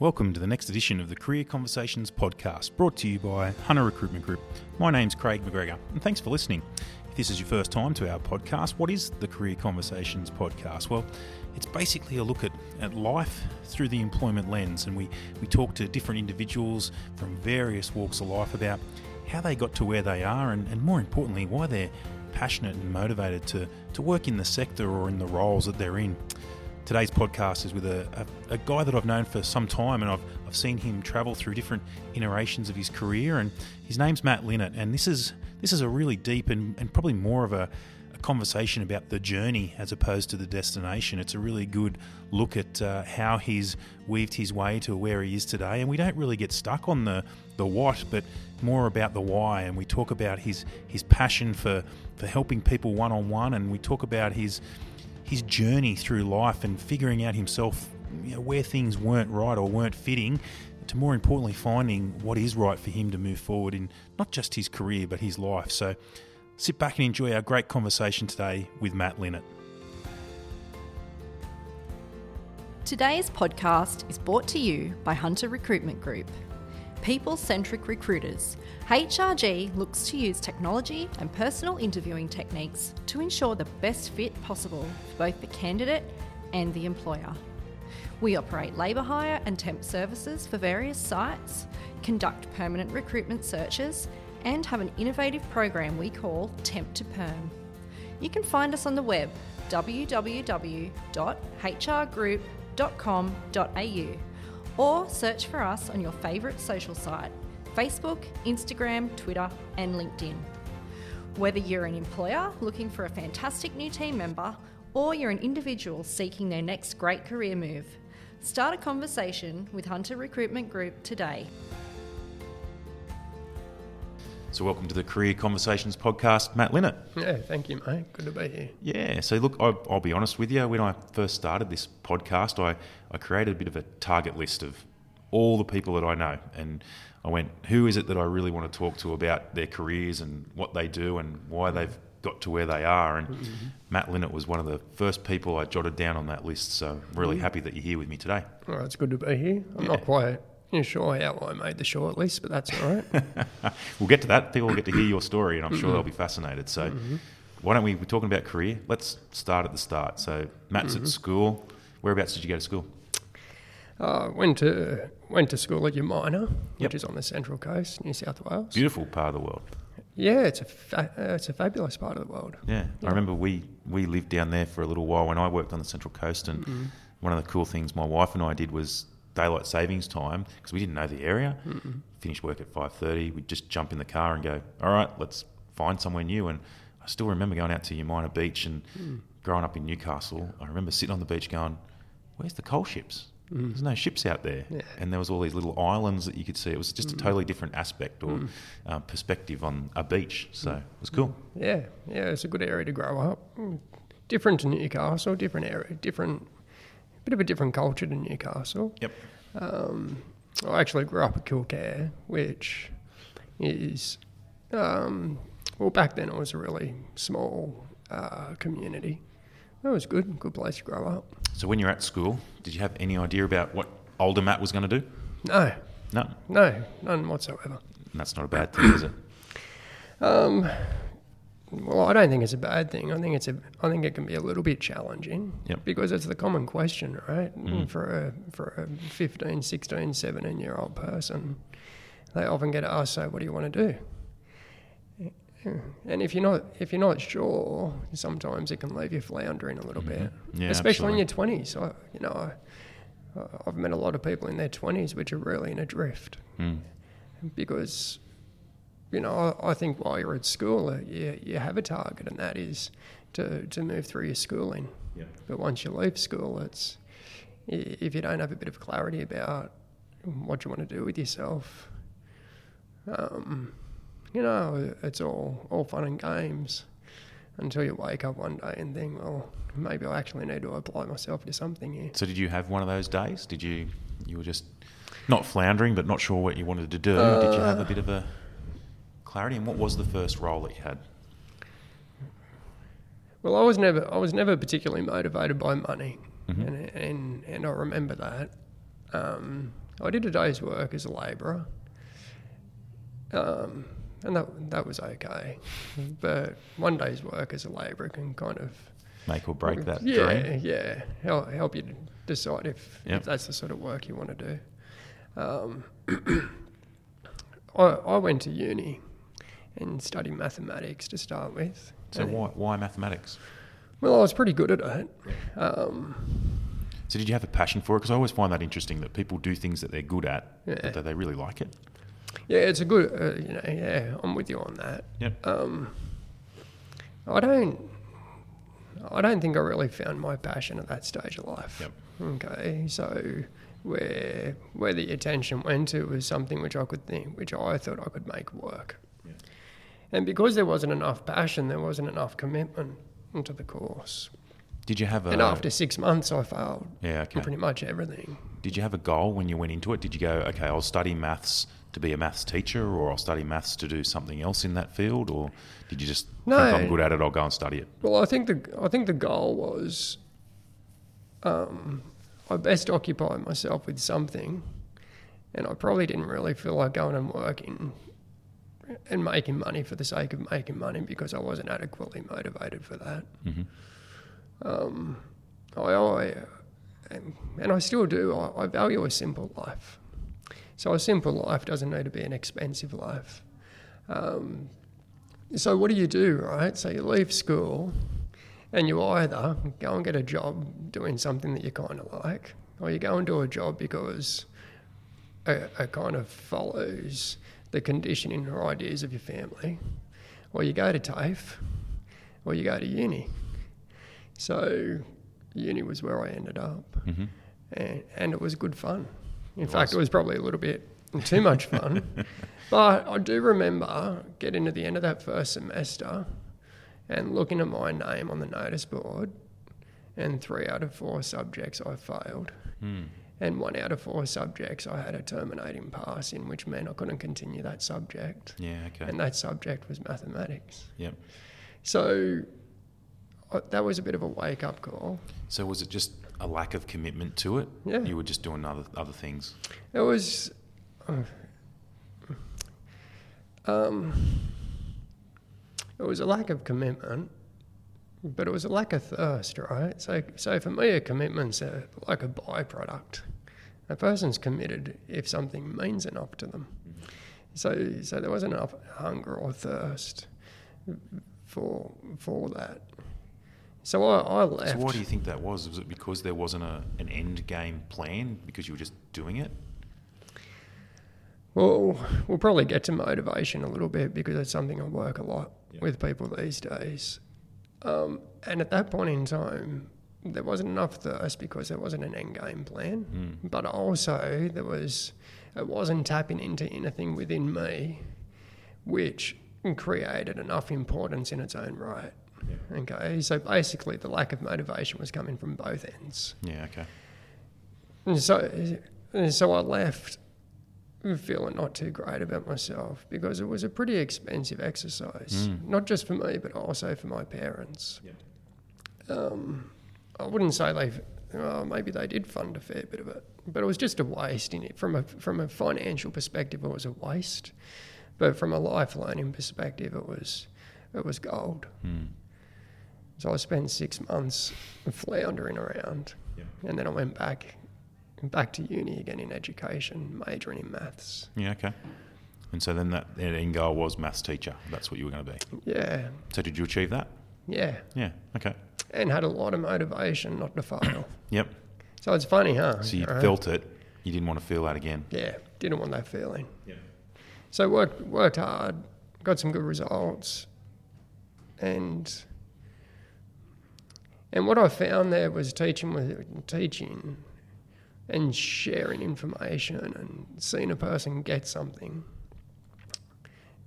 Welcome to the next edition of the Career Conversations podcast, brought to you by Hunter Recruitment Group. My name's Craig McGregor, and thanks for listening. If this is your first time to our podcast, what is the Career Conversations podcast? Well, it's basically a look at, at life through the employment lens, and we, we talk to different individuals from various walks of life about how they got to where they are, and, and more importantly, why they're passionate and motivated to, to work in the sector or in the roles that they're in. Today's podcast is with a, a, a, guy that I've known for some time, and I've, I've seen him travel through different iterations of his career. And his name's Matt Linnert, and this is this is a really deep and, and probably more of a, a conversation about the journey as opposed to the destination. It's a really good look at uh, how he's weaved his way to where he is today, and we don't really get stuck on the the what, but more about the why. And we talk about his his passion for for helping people one on one, and we talk about his his journey through life and figuring out himself you know, where things weren't right or weren't fitting, to more importantly finding what is right for him to move forward in not just his career but his life. So sit back and enjoy our great conversation today with Matt Linnert. Today's podcast is brought to you by Hunter Recruitment Group people centric recruiters, HRG looks to use technology and personal interviewing techniques to ensure the best fit possible for both the candidate and the employer. We operate labour hire and temp services for various sites, conduct permanent recruitment searches, and have an innovative program we call Temp to Perm. You can find us on the web www.hrgroup.com.au or search for us on your favourite social site Facebook, Instagram, Twitter, and LinkedIn. Whether you're an employer looking for a fantastic new team member or you're an individual seeking their next great career move, start a conversation with Hunter Recruitment Group today. So, welcome to the Career Conversations podcast, Matt Linnert. Yeah, thank you, mate. Good to be here. Yeah, so look, I, will be honest with you. When I first started this podcast, I, I created a bit of a target list of all the people that I know. And I went, who is it that I really want to talk to about their careers and what they do and why they've got to where they are? And mm-hmm. Matt Linnert was one of the first people I jotted down on that list. So, I'm really mm-hmm. happy that you're here with me today. Well, it's good to be here. I'm yeah. not quite yeah, sure how I made the short list, but that's all right. we'll get to that. People will get to hear your story, and I'm sure they'll be fascinated. So, mm-hmm. why don't we? We're talking about career. Let's start at the start. So, Matt's mm-hmm. at school. Whereabouts did you go to school? Uh, went to went to school at Umina, yep. which is on the central coast, New South Wales. Beautiful part of the world. Yeah, it's a fa- uh, it's a fabulous part of the world. Yeah. yeah. I remember we we lived down there for a little while when I worked on the central coast, and mm-hmm. one of the cool things my wife and I did was daylight savings time because we didn't know the area. Mm-mm. Finish work at five thirty. We'd just jump in the car and go. All right, let's find somewhere new. And I still remember going out to Umina Beach and mm. growing up in Newcastle. I remember sitting on the beach going, "Where's the coal ships? Mm. There's no ships out there." Yeah. And there was all these little islands that you could see. It was just mm. a totally different aspect or mm. uh, perspective on a beach. So it was cool. Yeah, yeah, it's a good area to grow up. Mm. Different to Newcastle, different area, different bit of a different culture to Newcastle. Yep. Um, I actually grew up at Kilcare, which is, um, well, back then it was a really small uh, community. It was good, good place to grow up. So when you're at school, did you have any idea about what older Matt was going to do? No. No? No, none whatsoever. And that's not a bad thing, is it? Um, well, I don't think it's a bad thing. I think it's a. I think it can be a little bit challenging yep. because it's the common question, right? Mm. For a for a 15, 16, 17 year old person, they often get asked, "So, what do you want to do?" And if you're not if you're not sure, sometimes it can leave you floundering a little mm-hmm. bit, yeah, especially absolutely. in your twenties. So, you know, I, I've met a lot of people in their twenties which are really in a drift mm. because you know, I, I, think while you're at school, uh, you, you have a target, and that is to, to move through your schooling. Yeah. But once you leave school, it's if you don't have a bit of clarity about what you want to do with yourself, um, you know, it's all all fun and games until you wake up one day and think, well, maybe I actually need to apply myself to something here. So, did you have one of those days? Did you you were just not floundering, but not sure what you wanted to do? Uh, did you have a bit of a clarity? And what was the first role that you had? Well, I was never I was never particularly motivated by money, mm-hmm. and, and and I remember that. Um, I did a day's work as a labourer, um, and that that was okay. but one day's work as a labourer can kind of Make or break that yeah, dream. yeah, help, help you decide if, Yep. if that's the sort of work you want to do. Um, I, I went to uni and studied mathematics to start with. So And- why, why mathematics? Well, I was pretty good at it. Um, So did you have a passion for it? Because I always find that interesting that people do things that they're good at, Yeah. but that they really like it. yeah, it's a good, uh, you know, yeah, I'm with you on that. Yep. Um, I don't, I don't think I really found my passion at that stage of life. Yep. Okay, so where where the attention went to was something which I could think, which I thought I could make work. And because there wasn't enough passion, there wasn't enough commitment into the course. Did you have a and after six months, I failed yeah okay? pretty much everything. Did you have a goal when you went into it? Did you go okay? I'll study maths to be a maths teacher, or I'll study maths to do something else in that field, or did you just No. think I'm good at it? I'll go and study it. Well, I think the I think the goal was, um, I best occupy myself with something, and I probably didn't really feel like going and working and making money for the sake of making money because I wasn't adequately motivated for that. Mhm. Um, I, I and, and I still do. I, I value a simple life. So a simple life doesn't need to be an expensive life. Um, so what do you do, right? So you leave school, and you either go and get a job doing something that you kind of like, or you go and do a job because it, it kind of follows the conditioning or ideas of your family, or you go to TAFE, or you go to uni. So uni was where I ended up, hmm and, and it was good fun. In It fact, was. it was probably a little bit too much fun. but I do remember getting to the end of that first semester and looking at my name on the notice board, and three out of four subjects I failed. Mm. And one out of four subjects I had a terminating pass in, which meant I couldn't continue that subject. Yeah. Okay. And that subject was mathematics. Yep. So I, that was a bit of a wake up call. So was it just a lack of commitment to it? Yeah. You were just doing other other things. It was. uh, um, it was a lack of commitment, but it was a lack of thirst, right? So, so for me, a commitment's a, like a byproduct. A person's committed if something means enough to them. So, so there wasn't enough hunger or thirst for for that. So I, I left. So why do you think that was? Was it because there wasn't a, an end game plan because you were just doing it? Well, we'll probably get to motivation a little bit because it's something I work a lot Yeah. with people these days. Um, and at that point in time, there wasn't enough thirst because there wasn't an end game plan. Mm. But also, there was, it wasn't tapping into anything within me which created enough importance in its own right. Okay, so basically, the lack of motivation was coming from both ends. Yeah. Okay. And so, so I left feeling not too great about myself because it was a pretty expensive exercise, Mm. not just for me, but also for my parents. Um, I wouldn't say they, well, maybe they did fund a fair bit of it, but it was just a waste in it. From a from a financial perspective, it was a waste, but from a life learning perspective, it was it was gold. Mm. So I spent six months floundering around, Yeah. and then I went back back to uni again in education, majoring in maths. Yeah. Okay. And so then that end goal was maths teacher. That's what you were going to be. Yeah, So did you achieve that? yeah, Yeah. Okay. and had a lot of motivation not to fail. Yep. so it's funny, huh? So you Right? felt it. You didn't want to feel that again. Yeah, didn't want that feeling. Yeah. So worked worked hard, got some good results, and and what I found there was teaching with teaching and sharing information and seeing a person get something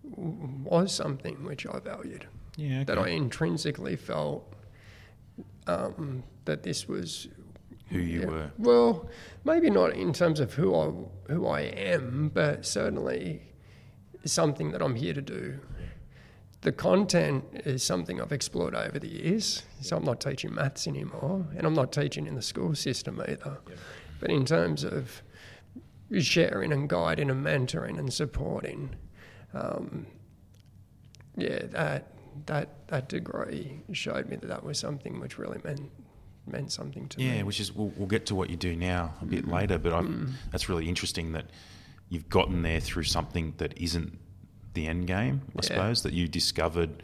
was something which I valued. Yeah. Okay. That I intrinsically felt um, that this was Who you yeah. were. Well, maybe not in terms of who I who I am, but certainly something that I'm here to do. The content is something I've explored over the years. So I'm not teaching maths anymore, and I'm not teaching in the school system either. But in terms of sharing and guiding and mentoring and supporting. Um, yeah, that that that degree showed me that that was something which really meant meant something to Yeah, me. Yeah, which is we'll, we'll get to what you do now a bit mm-hmm. later, but I, mm-hmm. that's really interesting that you've gotten there through something that isn't the end game. I Yeah. suppose that you discovered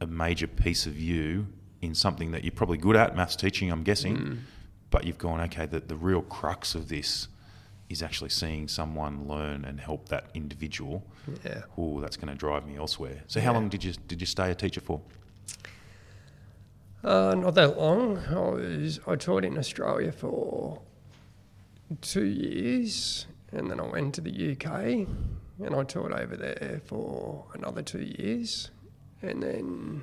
a major piece of you in something that you're probably good at, maths teaching, I'm guessing, mm. But you've gone okay. That the real crux of this is actually seeing someone learn and help that individual. Yeah. Oh, that's going to drive me elsewhere. So, how Yeah. long did you did you stay a teacher for? Uh, not that long. I was I taught in Australia for two years, and then I went to the UK, and I taught over there for another two years, and then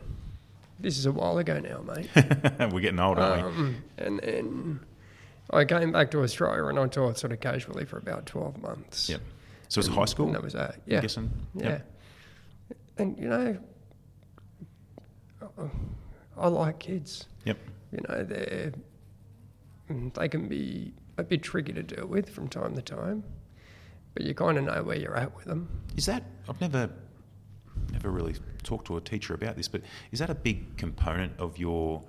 this is a while ago now, mate. We're getting old, aren't we? um, and then I came back to Australia, and I taught sort of casually for about twelve months. Yep. So, it was high school. And that was that. I'm Yeah. guessing. Yeah. And you know, I- I like kids. Yep. You know, they they can be a bit tricky to deal with from time to time, but you kind of know where you're at with them. Is that I've never never really talked to a teacher about this, but is that a big component of your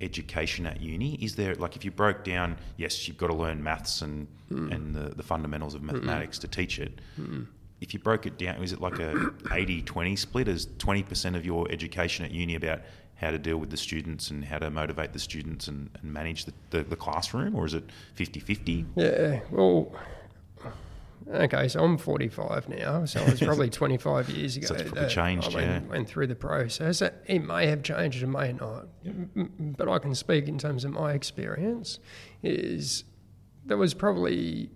education at uni? Is there like if you broke down, yes, you've got to learn maths and hmm. and the, the fundamentals of hmm. mathematics to teach it. Hmm. If you broke it down, is it like a 80-20 split? Is 20% of your education at uni about how to deal with the students and how to motivate the students and, and manage the, the, the classroom? Or is it 50-50? Yeah. Well. Okay, so I'm 45 now, so it was probably 25 years ago So it's probably that changed, I went, yeah. went through the process. It may have changed, it may not, but I can speak in terms of my experience. Is there was probably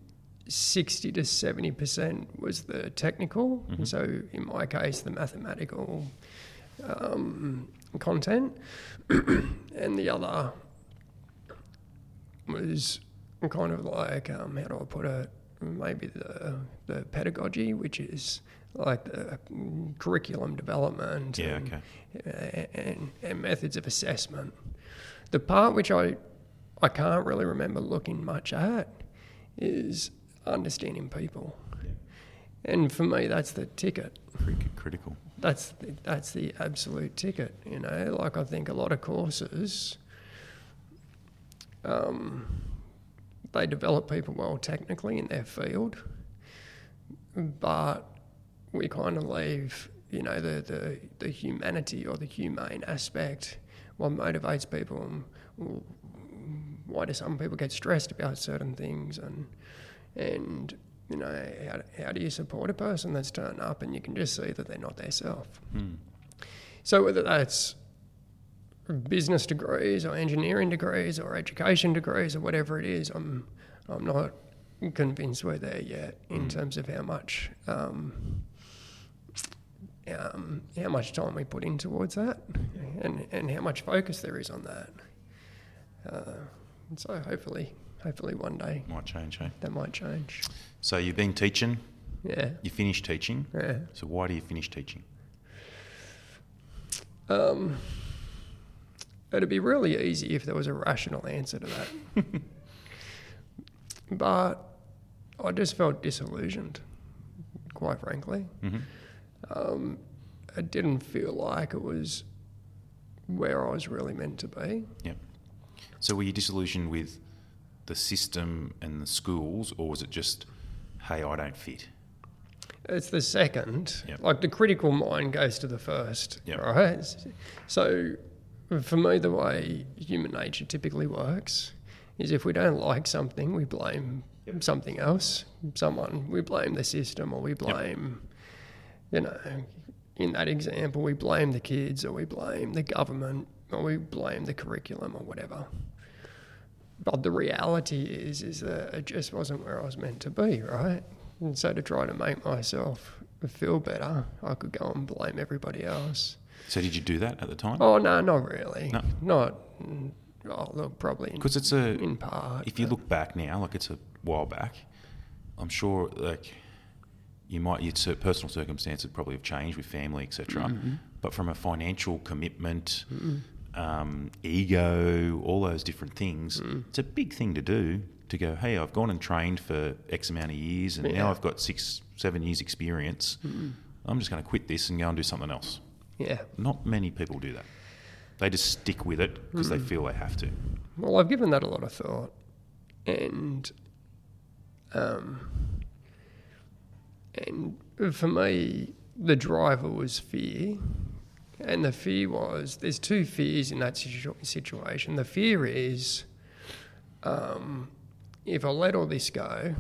60 to 70 percent was the technical, Mm-hmm. so in my case, the mathematical um, content, and the other was kind of like um, how do I put it? Maybe the the pedagogy, which is like the curriculum development, Yeah, and, okay. and, and methods of assessment. The part which I I can't really remember looking much at is understanding people, and for me, that's the ticket critical. that's the, that's the absolute ticket. You know, like I think a lot of courses, um, they develop people well technically in their field, but we kind of leave, you know, the, the, the humanity or the humane aspect, what motivates people, and why do some people get stressed about certain things, and and you know, how, how do you support a person that's turned up and you can just see that they're not their self? Hmm. So whether that's business degrees or engineering degrees or education degrees or whatever it is, I'm I'm not convinced we're there yet in terms of how much um, um, how much time we put in towards that and and how much focus there is on that. Uh, so hopefully hopefully one day Might change, hey? that might change. So you've been teaching, Yeah. you finished teaching. Yeah. So why do you finish teaching? Um, it'd be really easy if there was a rational answer to that. but I just felt disillusioned, quite frankly. Mhm. Um, it didn't feel like it was where I was really meant to be. Yep. So were you disillusioned with the system and the schools, or was it just, hey, I don't fit? It's the second. Yep. Like the critical mind goes to the first, Yep. right? So for me, the way human nature typically works is if we don't like something, we blame something else, someone. We blame the system or we blame, you know, in that example, we blame the kids or we blame the government or we blame the curriculum or whatever. But the reality is, is that it just wasn't where I was meant to be, right? And so to try to make myself feel better, I could go and blame everybody else. So did you do that at the time? Oh no, not really. No. Not. Oh look, probably Because it's a, in part. if you look back now, like it's a while back, I'm sure like you might your personal circumstances probably have changed with family, etc. Mm-hmm. But from a financial commitment, um, ego, all those different things. Mm. It's a big thing to do to go, hey, I've gone and trained for X amount of years and Yeah. now I've got six, seven years experience. I'm just going to quit this and go and do something else. Yeah. Not many people do that. They just stick with it because they feel they have to. Well, I've given that a lot of thought, and um, and for me, the driver was fear, and the fear was there's two fears in that situ- situation. The fear is um, if I let all this go,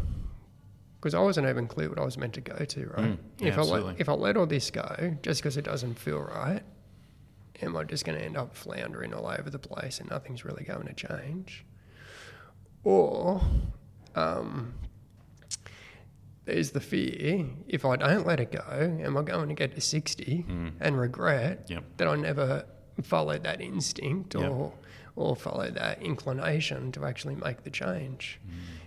because I wasn't even clear what I was meant to go to, right? Mm, yeah, if I let, if I let all this go just because it doesn't feel right, am I just going to end up floundering all over the place and nothing's really going to change? Or um, there's the fear if I don't let it go, am I going to get to 60 and regret Yep. that I never followed that instinct Yep. or, or followed that inclination to actually make the change?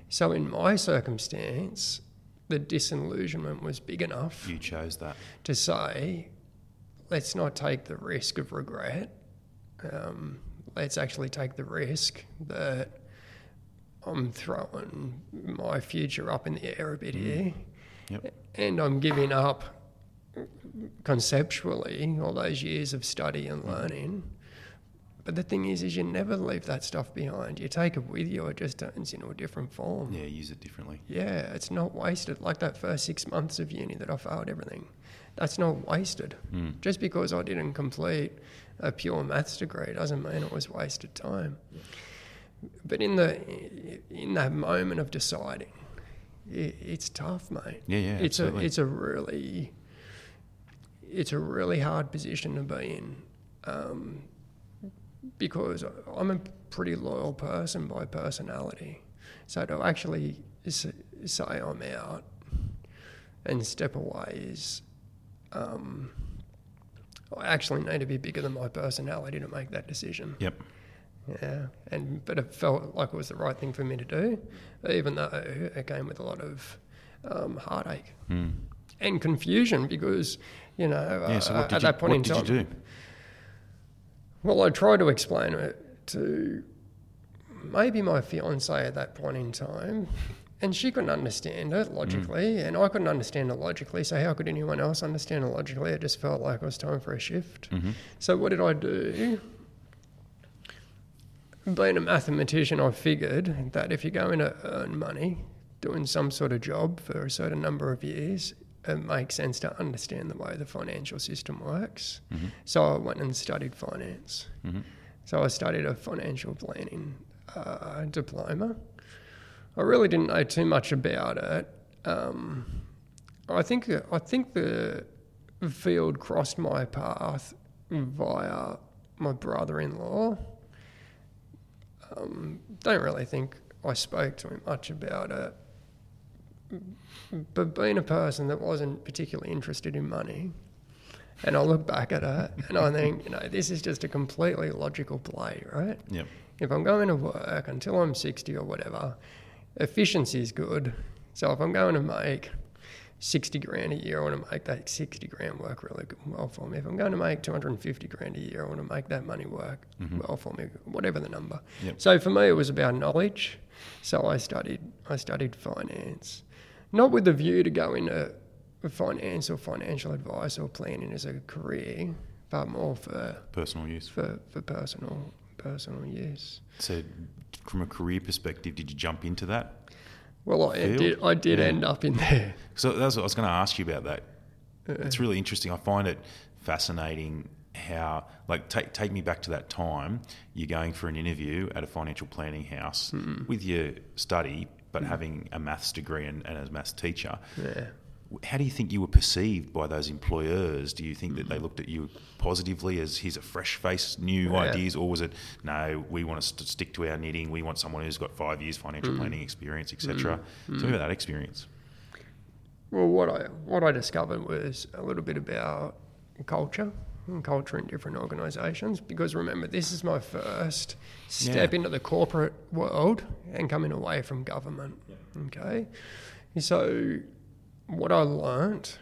So in my circumstance, the disillusionment was big enough You chose that. to say, let's not take the risk of regret. Um, let's actually take the risk that I'm throwing my future up in the air a bit here, Yep. and I'm giving up conceptually all those years of study and learning. But the thing is, is you never leave that stuff behind. You take it with you. It just turns into a different form. Yeah, use it differently. Yeah, it's not wasted. Like that first six months of uni that I failed everything, that's not wasted. Mm. Just because I didn't complete a pure maths degree doesn't mean it was wasted time. But in the in that moment of deciding, it, it's tough, mate. Yeah, yeah, It's absolutely. a it's a really it's a really hard position to be in. Um, because I'm a pretty loyal person by personality. So to actually say I'm out and step away is, um, I actually need to be bigger than my personality to make that decision. Yep. Yeah, and but it felt like it was the right thing for me to do, even though it came with a lot of um, heartache Mm. and confusion because you know Yeah, so uh, at you, that point what in time. Well, I tried to explain it to maybe my fiance at that point in time, and she couldn't understand it logically, and I couldn't understand it logically. So how could anyone else understand it logically? It just felt like it was time for a shift. Mhm. So what did I do? Being a mathematician, I figured that if you're going to earn money doing some sort of job for a certain number of years, it makes sense to understand the way the financial system works. Mhm. So I went and studied finance. Mhm. So I studied a financial planning uh, diploma. I really didn't know too much about it. Um, I think I think the field crossed my path via my brother-in-law. Um, don't really think I spoke to him much about it. But being a person that wasn't particularly interested in money, and I look back at it and I think, you know, this is just a completely logical play, right? Yep. If I'm going to work until I'm 60 or whatever, efficiency is good. So if I'm going to make 60 grand a year, I want to make that 60 grand work really well for me. If I'm going to make 250 grand a year, I want to make that money work mm-hmm. well for me, whatever the number. Yep. So for me, it was about knowledge. So I studied, I studied finance, not with the view to go into finance or financial advice or planning as a career, but more for, Personal use. for, for personal, personal use. So, from a career perspective, did you jump into that? Well, I Field? did, I did Yeah. end up in there. So that's what I was going to ask you about that. It's really interesting. I find it fascinating how, like, take take me back to that time. You're going for an interview at a financial planning house hmm. with your study, but having a maths degree and, and as a maths teacher. Yeah. How do you think you were perceived by those employers? Do you think that they mm-hmm. looked at you positively as he's a fresh face, new Yeah. ideas, or was it no? We want to stick to our knitting. We want someone who's got five years financial mm. planning experience, etc. Mm. Tell me about that experience. Well, what I what I discovered was a little bit about culture and culture in different organisations. Because remember, this is my first step Yeah. into the corporate world and coming away from government. Okay, so what I learnt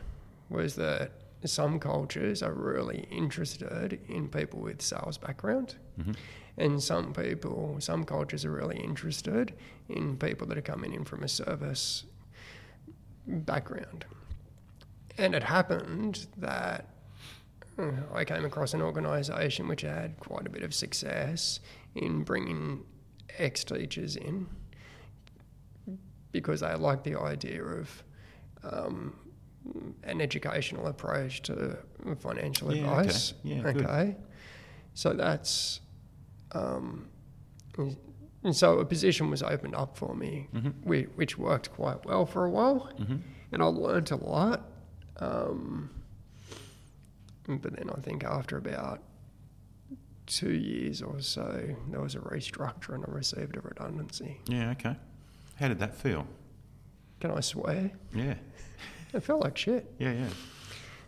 was that some cultures are really interested in people with sales background, mm-hmm. and some people, some cultures are really interested in people that are coming in from a service background. And it happened that I came across an organisation which had quite a bit of success in bringing ex teachers in because they liked the idea of um, an educational approach to financial Yeah, okay. advice. Yeah, good. okay. So that's. Um, and so a position was opened up for me, Mm-hmm. whi- which worked quite well for a while, and I learnt a lot. Um, but then I think after about two years or so, there was a restructure and I received a redundancy. Yeah, okay. How did that feel? Can I swear? Yeah, It felt like shit yeah, yeah.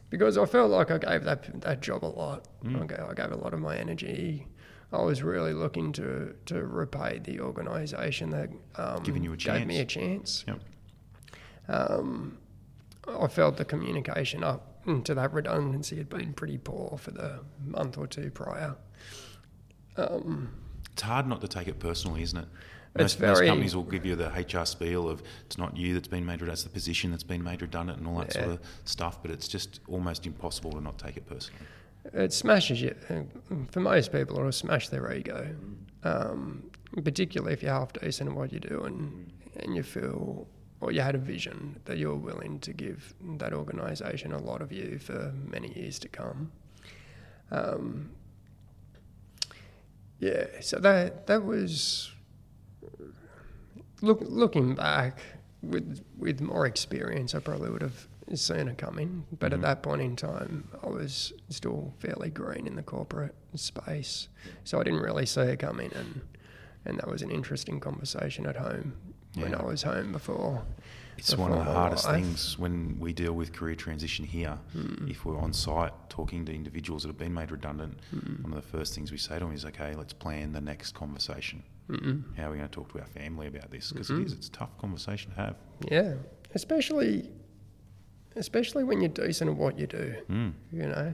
because I felt like I gave that that job a lot. Mm. I, gave, I gave a lot of my energy. I was really looking to to repay the organisation that um, Giving you a gave me a chance. chance. Yep. Um, I felt the communication up to that redundancy had been pretty poor for the month or two prior. Um, It's hard not to take it personally, isn't it? Most, most companies will give you the HR spiel of it's not you that's been made redundant, it's the position that's been made redundant and all that sort of stuff, but it's just almost impossible to not take it personally. it smashes you. For most people, it'll smash their ego, um, particularly if you're half decent at what you do and, and you feel or you had a vision that you're willing to give that organisation a lot of you for many years to come. Um, yeah, so that that was look looking back with with more experience, I probably would have seen it coming. But at that point in time, I was still fairly green in the corporate space, so I didn't really see it coming. And and that was an interesting conversation at home when. I was home before. It's one of the hardest wife. things when we deal with career transition here. Hmm. If we're on site talking to individuals that have been made redundant, Hmm. one of the first things we say to them is, okay, let's plan the next conversation. Mm-mm. How are we going to talk to our family about this? Because Mm-hmm. is, it's a tough conversation to have. Yeah, especially especially when you're decent at what you do. Mm. You know,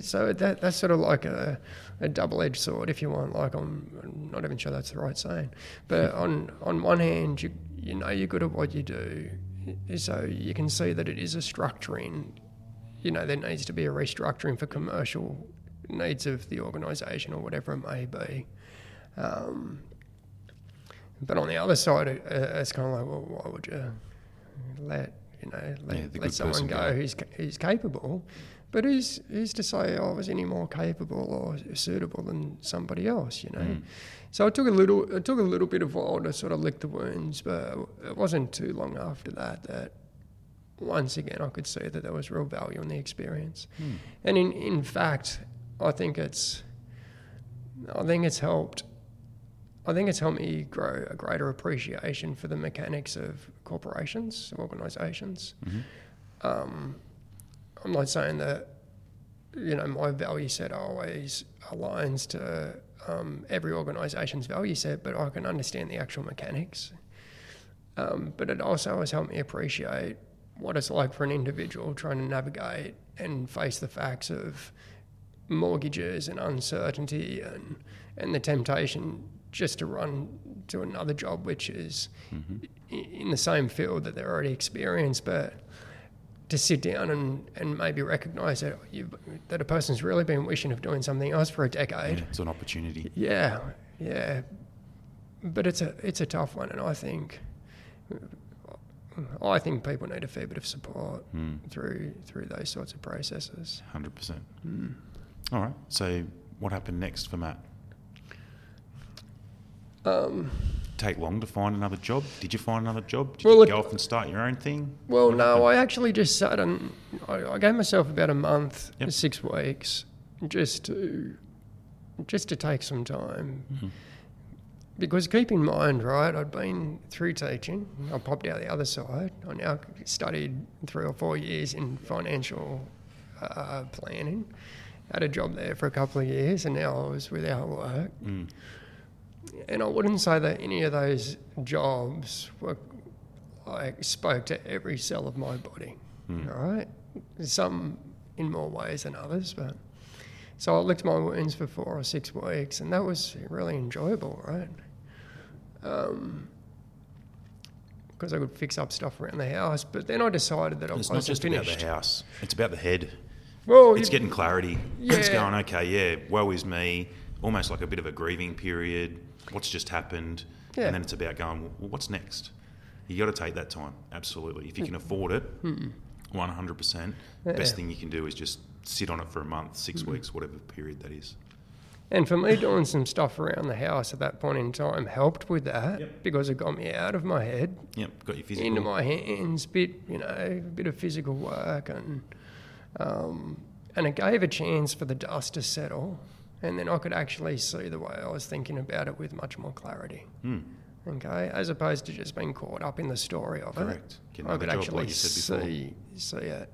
so that that's sort of like a, a double edged sword, if you want. Like I'm, I'm not even sure that's the right saying, but on on one hand, you you know you're good at what you do, so you can see that it is a structuring. You know, there needs to be a restructuring for commercial needs of the organisation or whatever it may be. Um, but on the other side, it, uh, it's kind of like, well, why would you let you know let, Yeah, let someone go go. who's who's capable? But who's who's to say I was any more capable or suitable than somebody else? You know. Mm. So it took a little it took a little bit of while to sort of lick the wounds, but it wasn't too long after that that once again I could see that there was real value in the experience. Mm. And in, in fact, I think it's I think it's helped I think it's helped me grow a greater appreciation for the mechanics of corporations, organisations. Mhm. Um, I'm not saying that you know my value set always aligns to um, every organisation's value set, but I can understand the actual mechanics. Um, but it also has helped me appreciate what it's like for an individual trying to navigate and face the facts of mortgages and uncertainty and and the temptation just to run to another job which is i- in the same field that they're already experienced, but to sit down and, and maybe recognise that you that a person's really been wishing of doing something else for a decade. Yeah, it's an opportunity. Yeah, yeah. But it's a it's a tough one, and I think I think people need a fair bit of support Mm. through through those sorts of processes. 100%. All right. So, what happened next for Matt? Um, Take long to find another job? Did you find another job? Did Well, you it- go off and start your own thing? well, What no, happened? I actually just sat and I, I gave myself about a month, Yep. six weeks, just to just to take some time. Mm-hmm. Because keep in mind, right, I'd been through teaching. I popped out the other side. I now studied three or four years in financial uh, planning. Had a job there for a couple of years, and now I was without work. Mm. And I wouldn't say that any of those jobs were like spoke to every cell of my body. Mm. All right, some in more ways than others. But so I licked my wounds for four or six weeks, and that was really enjoyable, right? Um, because I could fix up stuff around the house. But then I decided that I It's wasn't just finished. about the house; it's about the head. Well, It's you- getting clarity. It's going okay. Yeah, woe is me. Almost like a bit of a grieving period. What's just happened? Yeah. And then it's about going. Well, what's next? You got to take that time. Absolutely. If you can afford it, one hundred percent. Best thing you can do is just sit on it for a month, six weeks, whatever period that is. And for me, doing some stuff around the house at that point in time helped with that Yep. because it got me out of my head Yep. Got your physical. into my hands, bit you know, a bit of physical work, and um, and it gave a chance for the dust to settle, and then I could actually see the way I was thinking about it with much more clarity. Hmm. Okay, as opposed to just being caught up in the story of Correct. it, I could actually like you said before. see see it.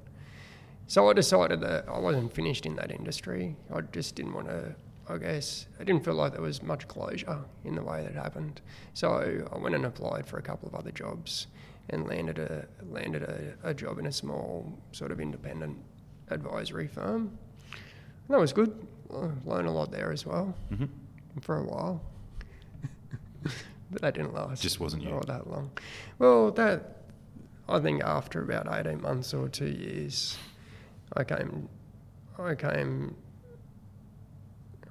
So I decided that I wasn't finished in that industry. I just didn't want to. I guess I didn't feel like there was much closure in the way that happened. So I went and applied for a couple of other jobs and landed a landed a, a job in a small sort of independent advisory firm. That was good. I learned a lot there as well Mhm. for a while. but that didn't last. Just wasn't you. all that long. Well, that I think after about eighteen months or two years, I came, I came,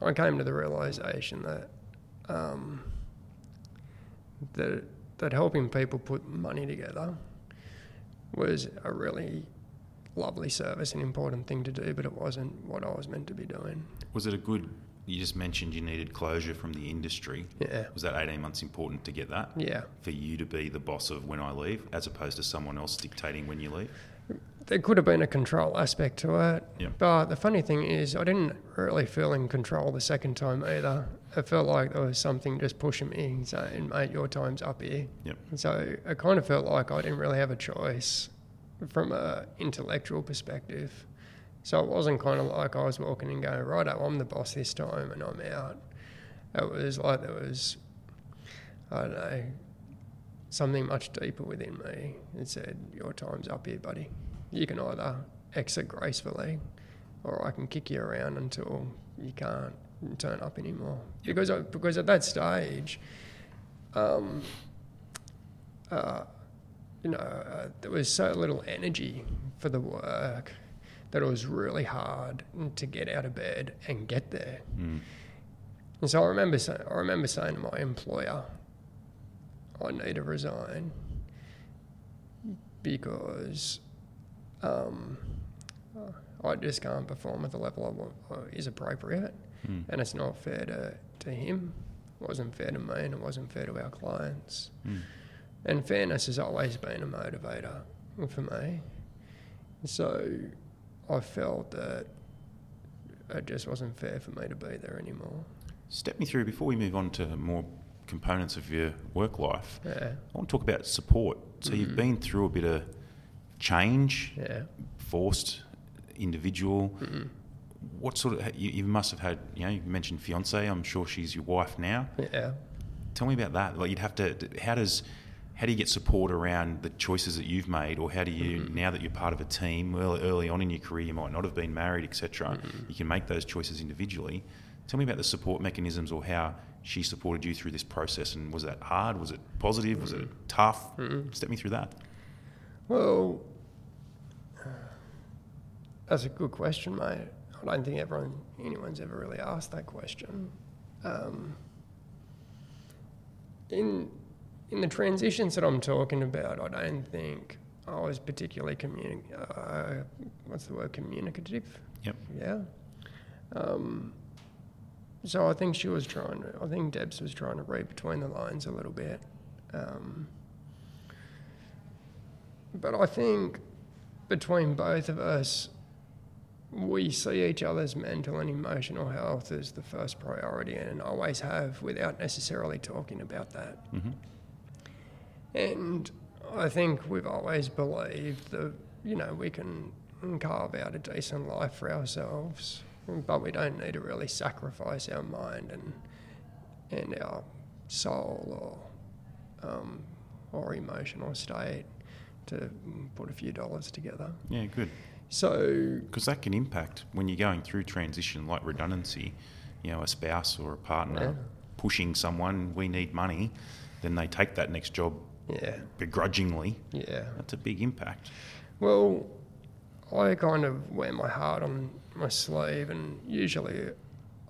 I came to the realization that um, that that helping people put money together was a really lovely service and important thing to do, but it wasn't what I was meant to be doing. Was it a good? You just mentioned you needed closure from the industry. Yeah, Was that eighteen months important to get that? yeah. For you to be the boss of when I leave, as opposed to someone else dictating when you leave. There could have been a control aspect to it. Yep. But the funny thing is, I didn't really feel in control the second time either. It felt like there was something just pushing me, saying, mate, your time's up here. Yep. And so I kind of felt like I didn't really have a choice from a intellectual perspective. So it wasn't kind of like I was walking and going, right, I'm the boss this time and I'm out. It was like there was, I don't know, something much deeper within me that said, your time's up here, buddy. You can either exit gracefully or I can kick you around until you can't turn up anymore. Because, I, because at that stage, um, uh, you know, uh, there was so little energy for the work that it was really hard to get out of bed and get there. Mm. And so I remember, say, I remember saying to my employer, I need to resign because um, I just can't perform at the level I want, uh, is appropriate, Mm. and it's not fair to, to him. It wasn't fair to me, and it wasn't fair to our clients. Mm. And fairness has always been a motivator for me. So I felt that it just wasn't fair for me to be there anymore. Step me through before we move on to more components of your work life. Yeah, I want to talk about support. So you've Mhm. been through a bit of change, yeah. forced, individual. Mm-mm. What sort of you, you must have had? You know, you mentioned fiance. I'm sure she's your wife now. Yeah. Tell me about that. Like you'd have to. How does how do you get support around the choices that you've made, or how do you Mhm. now that you're part of a team early, early on in your career, you might not have been married, etc. Mhm. You can make those choices individually. Tell me about the support mechanisms, or how she supported you through this process, and was that hard? Was it positive? Was it tough? Mm. Step me through that. Well, that's a good question, mate. I don't think everyone, anyone's ever really asked that question. Um, in in the transitions that I'm talking about, I don't think I was particularly communi- uh, what's the word communicative. Yep. Yeah. Um, so I think she was trying to. I think Debs was trying to read between the lines a little bit. Um, but I think between both of us, we see each other's mental and emotional health as the first priority and always have without necessarily talking about that. hmm And I think we've always believed that, you know, we can carve out a decent life for ourselves, but we don't need to really sacrifice our mind and, and our soul or, um, or emotional state to put a few dollars together. Yeah, good. So Because that can impact when you're going through transition like redundancy, you know, a spouse or a partner Yeah. pushing someone, we need money, then they take that next job yeah, begrudgingly. yeah. That's a big impact. Well, I kind of wear my heart on my sleeve, and usually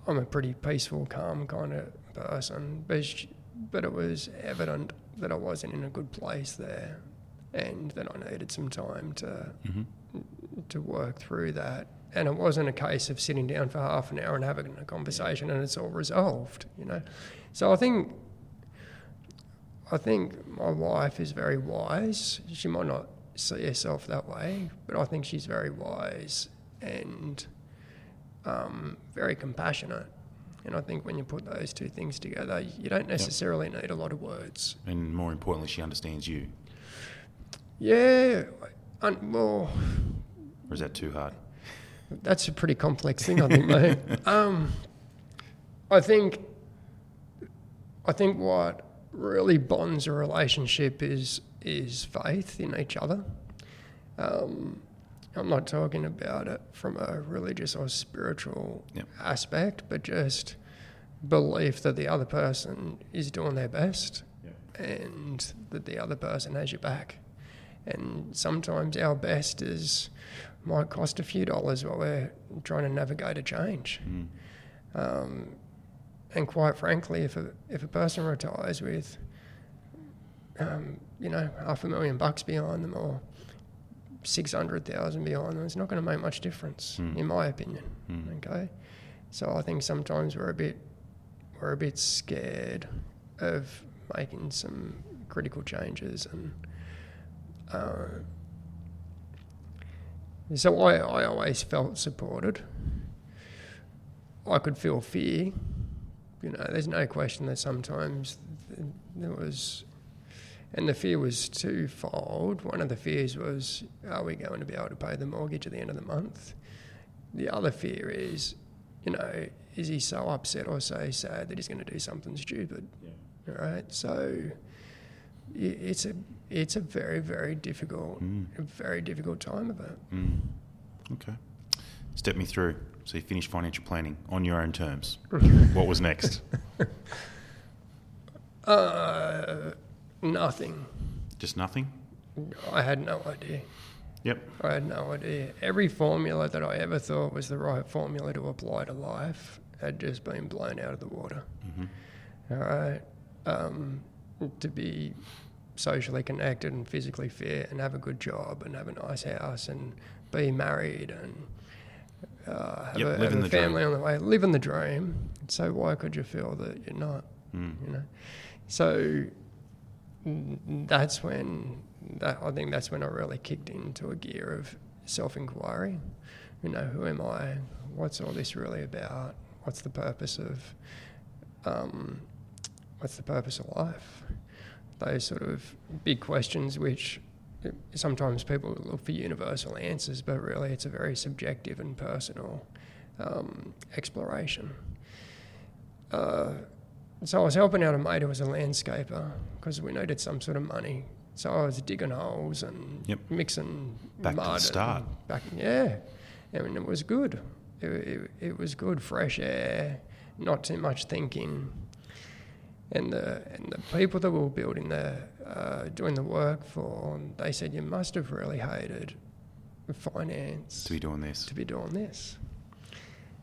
I'm a pretty peaceful, calm kind of person. But, but it was evident that I wasn't in a good place there, and that I needed some time to hmm to work through that. And it wasn't a case of sitting down for half an hour and having a conversation and it's all resolved, you know. So I think I think my wife is very wise. She might not see herself that way, but I think she's very wise and um, very compassionate. And I think when you put those two things together, you don't necessarily need a lot of words. And more importantly, she understands you. Yeah, un- well, Or is that too hard? That's a pretty complex thing, I think, mate. Um, I think, I think what really bonds a relationship is is faith in each other. Um, I'm not talking about it from a religious or spiritual Yep. aspect, but just belief that the other person is doing their best and that the other person has your back. And sometimes our best is might cost a few dollars while we're trying to navigate a change. Mm. Um, and quite frankly, if a if a person retires with, um, you know, half a million bucks behind them or six hundred thousand behind them, it's not going to make much difference, Mm. in my opinion. Mm. Okay, so I think sometimes we're a bit we're a bit scared of making some critical changes and. Uh, so I, I always felt supported. I could feel fear. You know, there's no question that sometimes there was, and the fear was twofold. One of the fears was, are we going to be able to pay the mortgage at the end of the month? The other fear is, you know, is he so upset or so sad that he's going to do something stupid? Yeah. Right? so it's a it's a very very difficult, Mm. very difficult time of it. Mm. Okay. Step me through. So you finished financial planning on your own terms. what was next? Uh, nothing. Just nothing? I had no idea. Yep. I had no idea. Every formula that I ever thought was the right formula to apply to life had just been blown out of the water. hmm All right. Um, to be socially connected and physically fit and have a good job and have a nice house and be married and uh, have, Yep, a, have a the dream. family on the way, living the dream. So why could you feel that you're not? Mm. you know. So that's when that I think that's when I really kicked into a gear of self-inquiry. You know, who am I? What's all this really about? What's the purpose of? Um, what's the purpose of life? Those sort of big questions, which sometimes people look for universal answers, but really it's a very subjective and personal um, exploration. Uh, so I was helping out a mate who was a landscaper because we needed some sort of money. So I was digging holes and Yep. mixing Back to the mud. and start. Back, yeah. I mean, it was good. It, it, it was good, fresh air, not too much thinking. And the and the people that we were building the uh, doing the work for, they said you must have really hated finance To be doing this. to be doing this.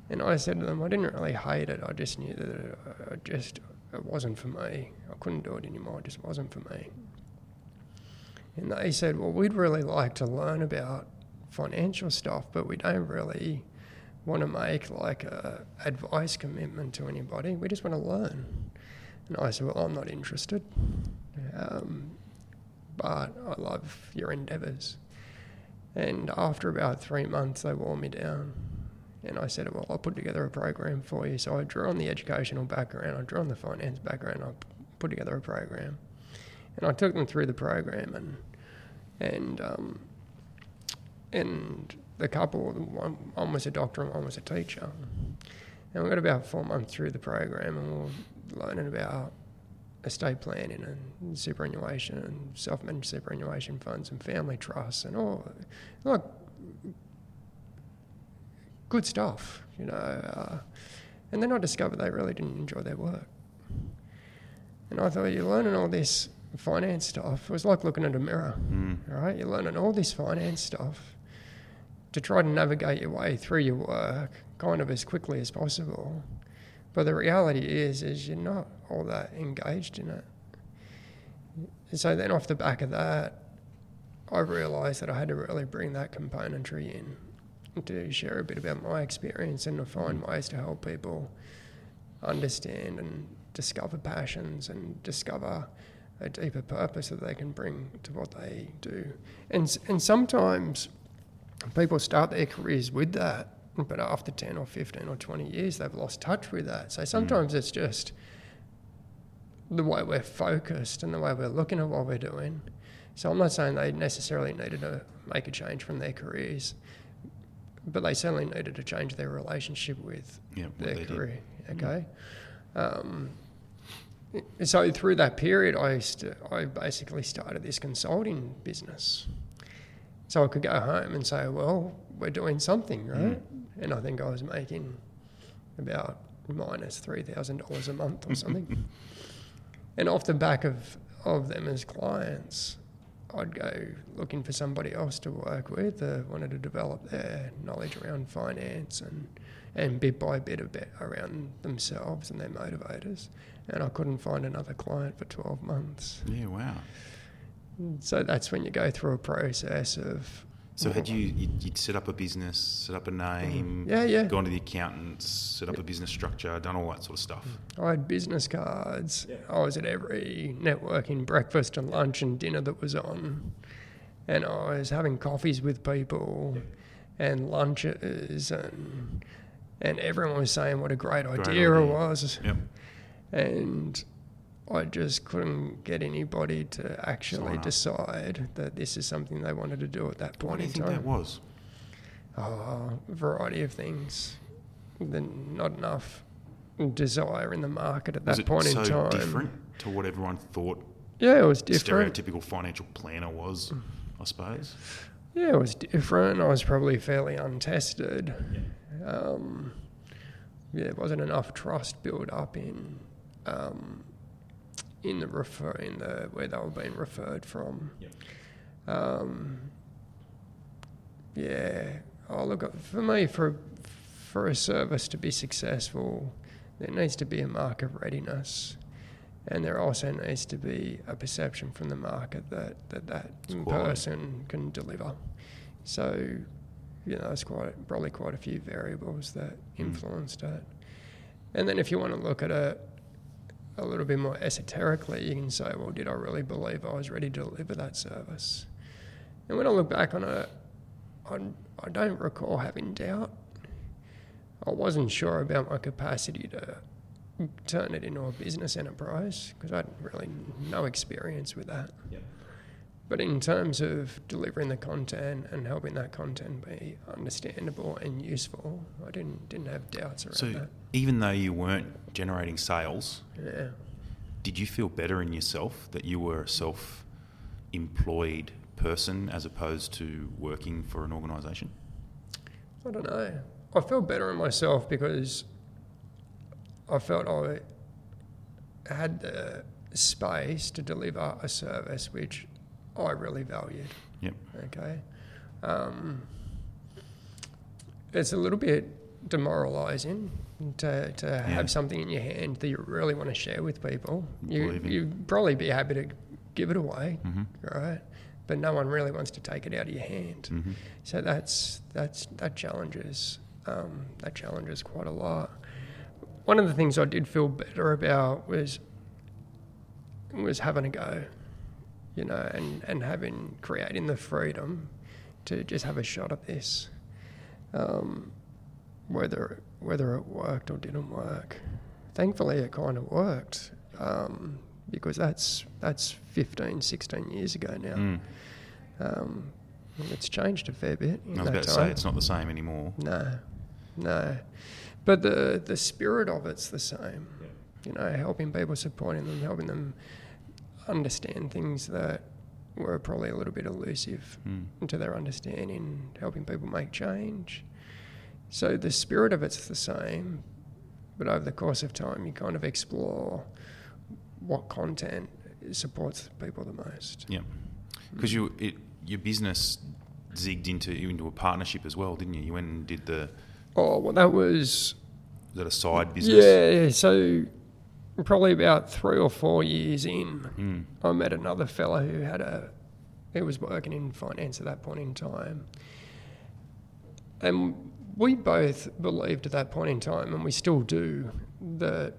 And I said to them, I didn't really hate it. I just knew that it, uh, it just it wasn't for me. I couldn't do it anymore. It just wasn't for me. And they said, well, we'd really like to learn about financial stuff, but we don't really want to make like a advice commitment to anybody. We just want to learn. And I said, well, I'm not interested. Um, but I love your endeavours. And after about three months, they wore me down. And I said, Well, I'll put together a program for you. So I drew on the educational background, I drew on the finance background, I put together a program. And I took them through the program, and and um, and the couple, one, one was a doctor and one was a teacher. And we got about four months through the program, and we were learning about estate planning and superannuation and self-managed superannuation funds and family trusts and all like good stuff, you know. Uh, and then I discovered they really didn't enjoy their work. And I thought, you're learning all this finance stuff. It was like looking at a mirror, Mm. right? You're learning all this finance stuff to try to navigate your way through your work kind of as quickly as possible. But the reality is, is you're not all that engaged in it. And so then off the back of that, I realised that I had to really bring that componentry in to share a bit about my experience and to find mm-hmm. ways to help people understand and discover passions and discover a deeper purpose that they can bring to what they do. And and sometimes people start their careers with that, but after 10 or 15 or 20 years, they've lost touch with that. So sometimes it's just the way we're focused and the way we're looking at what we're doing. So I'm not saying they necessarily needed to make a change from their careers, but they certainly needed to change their relationship with Yeah, their they did. career. Okay. Um, so through that period, I I basically started this consulting business. So I could go home and say, well, we're doing something, right? Mm. And I think I was making about minus three thousand dollars a month or something. and off the back of of them as clients, I'd go looking for somebody else to work with that wanted to develop their knowledge around finance and and bit by bit a bit around themselves and their motivators. And I couldn't find another client for 12 months. Yeah, wow. So that's when you go through a process of. So had mm-hmm. you you'd, you'd set up a business, set up a name, mm. Yeah, yeah. gone to the accountants, set up a business structure, done all that sort of stuff. Mm. I had business cards. I was at every networking breakfast and lunch and dinner that was on. And I was having coffees with people and lunches and and everyone was saying what a great, Great idea it was. Yep. And I just couldn't get anybody to actually decide that this is something they wanted to do at that What point do you in think time. that was? Oh, a variety of things. Then not enough desire in the market at Was that it point so in time. different to what everyone thought Yeah, it was different. stereotypical financial planner was, I suppose? Yeah, it was different. I was probably fairly untested. Um, yeah, there wasn't enough trust built up in um, in the refer in the where they were being referred from. Um, yeah, oh look for me for for a service to be successful, there needs to be a market readiness. And there also needs to be a perception from the market that that, that It's person can deliver. So, you know, there's quite probably quite a few variables that Mm. influenced it. And then if you want to look at it a little bit more esoterically, you can say, well, did I really believe I was ready to deliver that service? And when I look back on it, I, don't recall having doubt. I wasn't sure about my capacity to turn it into a business enterprise because I had really no experience with that. But in terms of delivering the content and helping that content be understandable and useful, I didn't didn't have doubts around So that. even though you weren't generating sales, Yeah. did you feel better in yourself that you were a self-employed person as opposed to working for an organisation? I don't know. I felt better in myself because I felt I had the space to deliver a service which I really valued. Yep. Okay. Um, it's a little bit demoralising to, to Yeah. have something in your hand that you really want to share with people. You, you'd probably be happy to give it away, hmm right? But no one really wants to take it out of your hand. hmm So that's that's that challenges um, that challenges quite a lot. One of the things I did feel better about was was having a go, you know, and, and having creating the freedom to just have a shot at this, um, whether whether it worked or didn't work. Thankfully, it kind of worked um, because that's that's 15, 16 years ago now. Mm. Um, it's changed a fair bit I was about to say it's not the same anymore. No, no. But the the spirit of it's the same. You know, helping people, supporting them, helping them understand things that were probably a little bit elusive Mm. to their understanding, helping people make change. So the spirit of it's the same, but over the course of time, you kind of explore what content supports people the most. Yeah, because you it, your business zigged into into a partnership as well, didn't you? You went and did the Oh well, that was was that a side business? yeah. So probably about three or four years in, Mm. I met another fella who had a who was working in finance at that point in time, and we both believed at that point in time, and we still do, that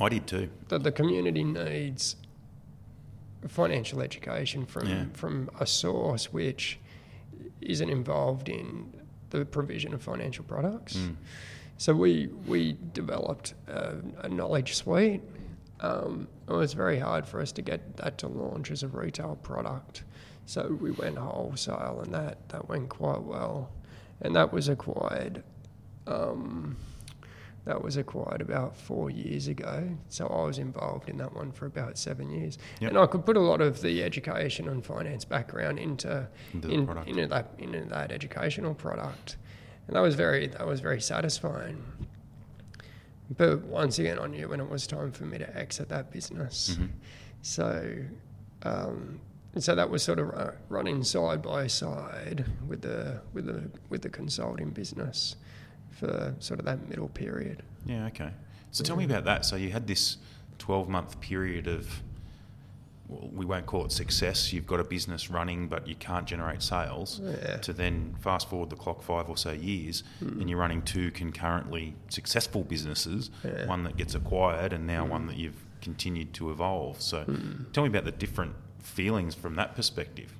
I did too. that the community needs financial education from Yeah. from a source which isn't involved in the provision of financial products. Mm. So we we developed a, a knowledge suite. Um, it was very hard for us to get that to launch as a retail product. So we went wholesale, and that that went quite well. And that was acquired. Um, that was acquired about four years ago. So I was involved in that one for about seven years, Yep. and I could put a lot of the education and finance background into Into in, into that into that educational product, and that was very that was very satisfying. But once again, I knew when it was time for me to exit that business. Mhm. So, um, so that was sort of running side by side with the with the with the consulting business for sort of that middle period. Yeah, okay. So tell me about that. So you had this 12 month period of, we won't call it success. You've got a business running, but you can't generate sales. Yeah. To then fast forward the clock five or so years, and you're running two concurrently successful businesses Yeah. one that gets acquired, and now one that you've continued to evolve. So tell me about the different feelings from that perspective.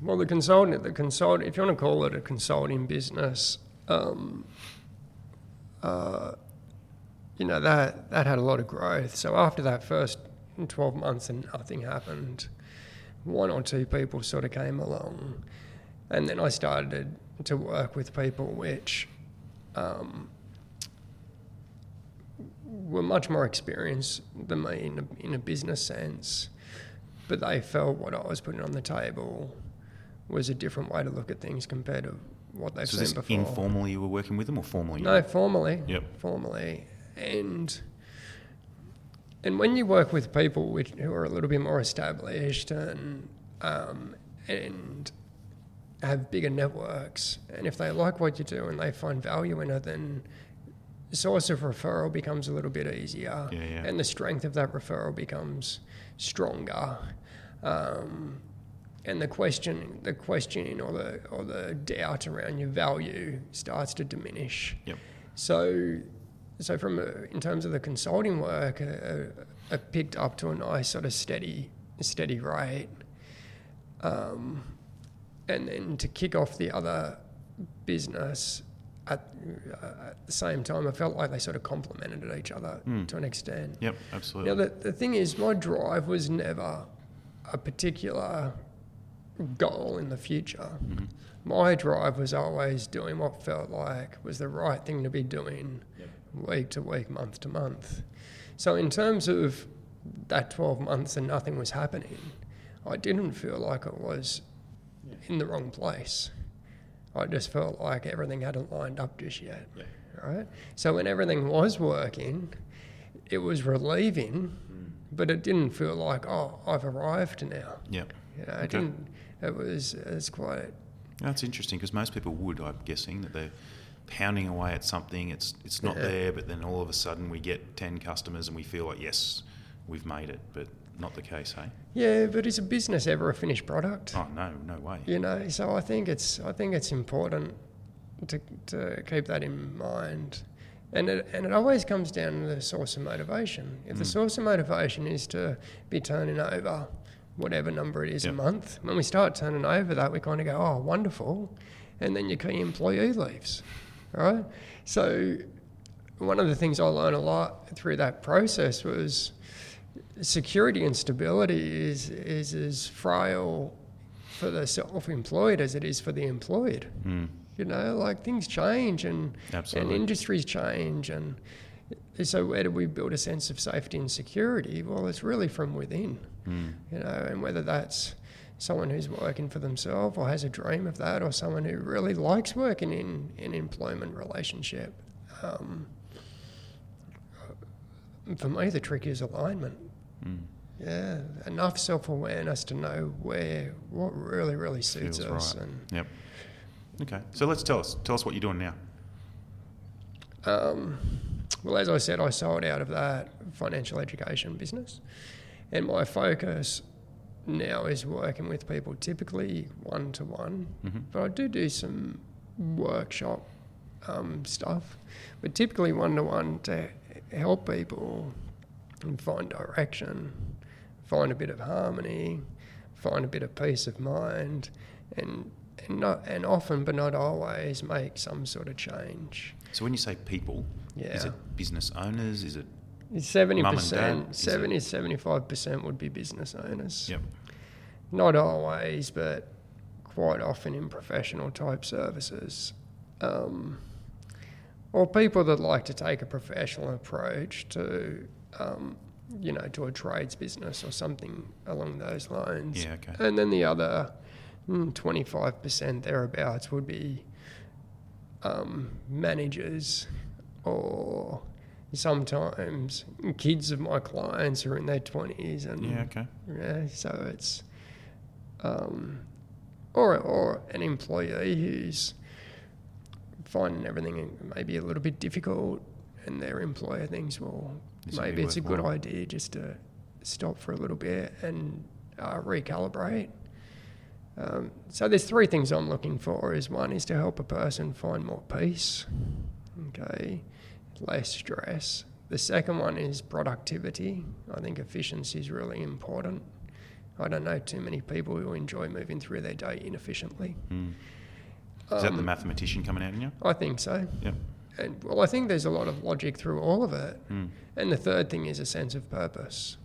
Well, the consultant, the consult, if you want to call it a consulting business, um, uh, you know that that had a lot of growth. So after that first twelve months and nothing happened, one or two people sort of came along, and then I started to work with people which um, were much more experienced than me in a, in a business sense, but they felt what I was putting on the table was a different way to look at things compared to what they've So seen before. informally you were working with them or formally? No, formally. Yep. Formally, and and when you work with people which, who are a little bit more established and um, and have bigger networks, and if they like what you do and they find value in it, then the source of referral becomes a little bit easier, Yeah, yeah. and the strength of that referral becomes stronger. Um, and the question, the questioning or the or the doubt around your value starts to diminish. Yep. So, so from a, in terms of the consulting work, I picked up to a nice sort of steady, steady rate, um, and then to kick off the other business at, uh, at the same time, I felt like they sort of complemented each other Mm. to an extent. Yep, absolutely. Now, the, the thing is, my drive was never a particular goal in the future. Mhm. My drive was always doing what felt like was the right thing to be doing week to week, month to month. So, in terms of that 12 months and nothing was happening, I didn't feel like it was in the wrong place. I just felt like everything hadn't lined up just yet. Yeah. Right? So, when everything was working, it was relieving, hmm. but it didn't feel like, oh, I've arrived now. Yep. You know, it Okay. didn't. It was. It's quite. That's interesting because most people would, I'm guessing, that they're pounding away at something. It's it's not Yeah. there, but then all of a sudden we get ten customers and we feel like yes, we've made it, but not the case, hey? Yeah, but is a business ever a finished product? Oh no, no way. You know, so I think it's. I think it's important to to keep that in mind. And it, and it always comes down to the source of motivation. If the Mm. source of motivation is to be turning over whatever number it is Yep. a month, when we start turning over that, we kind of go, oh, wonderful. And then your key employee leaves, right? So one of the things I learned a lot through that process was security and stability is, is as frail for the self-employed as it is for the employed. Mm, You know, like things change and absolutely. and industries change and so where do we build a sense of safety and security? Well, it's really from within, Mm, you know, and whether that's someone who's working for themselves or has a dream of that, or someone who really likes working in an employment relationship. Um, for me, the trick is alignment. Mm. Yeah, enough self awareness to know where what really really suits Feels us. right. And Yep. Okay. So let's tell us. Tell us what you're doing now. um, well, as I said, I sold out of that financial education business, and my focus now is working with people, typically one to one. But I do do some workshop um, stuff, but typically one to one to help people find direction, find a bit of harmony, find a bit of peace of mind, and and not and often but not always make some sort of change. So when you say people, yeah. is it business owners? Is it? Seventy Mum and dad, percent, is it- 70 75 percent would be business owners. Yep. Not always, but quite often in professional type services. Um, or people that like to take a professional approach to, um, you know, to a trades business or something along those lines. Yeah. Okay. And then the other mm, 25% thereabouts would be um, managers or sometimes kids of my clients are in their 20s and Yeah. Okay. yeah, so it's um, or or an employee who's finding everything maybe a little bit difficult, and their employer thinks, well, This maybe it's a good idea just to stop for a little bit and uh, recalibrate. Um, so there's three things I'm looking for. Is one is to help a person find more peace, okay, less stress. The second one is productivity. I think efficiency is really important. I don't know too many people who enjoy moving through their day inefficiently. Mm. Is that the Um, mathematician coming out in you? I think so. Yep. And well, I think there's a lot of logic through all of it. Mm. And the third thing is a sense of purpose.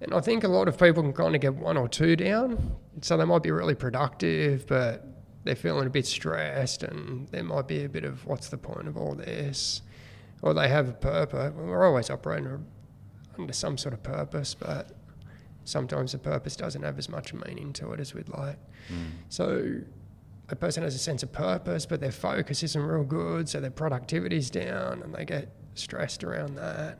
And I think a lot of people can kind of get one or two down. So they might be really productive, but they're feeling a bit stressed, and there might be a bit of what's the point of all this? Or they have a purpose. We're always operating under some sort of purpose, but sometimes the purpose doesn't have as much meaning to it as we'd like. Mm. So a person has a sense of purpose, but their focus isn't real good, so their productivity's down, and they get stressed around that.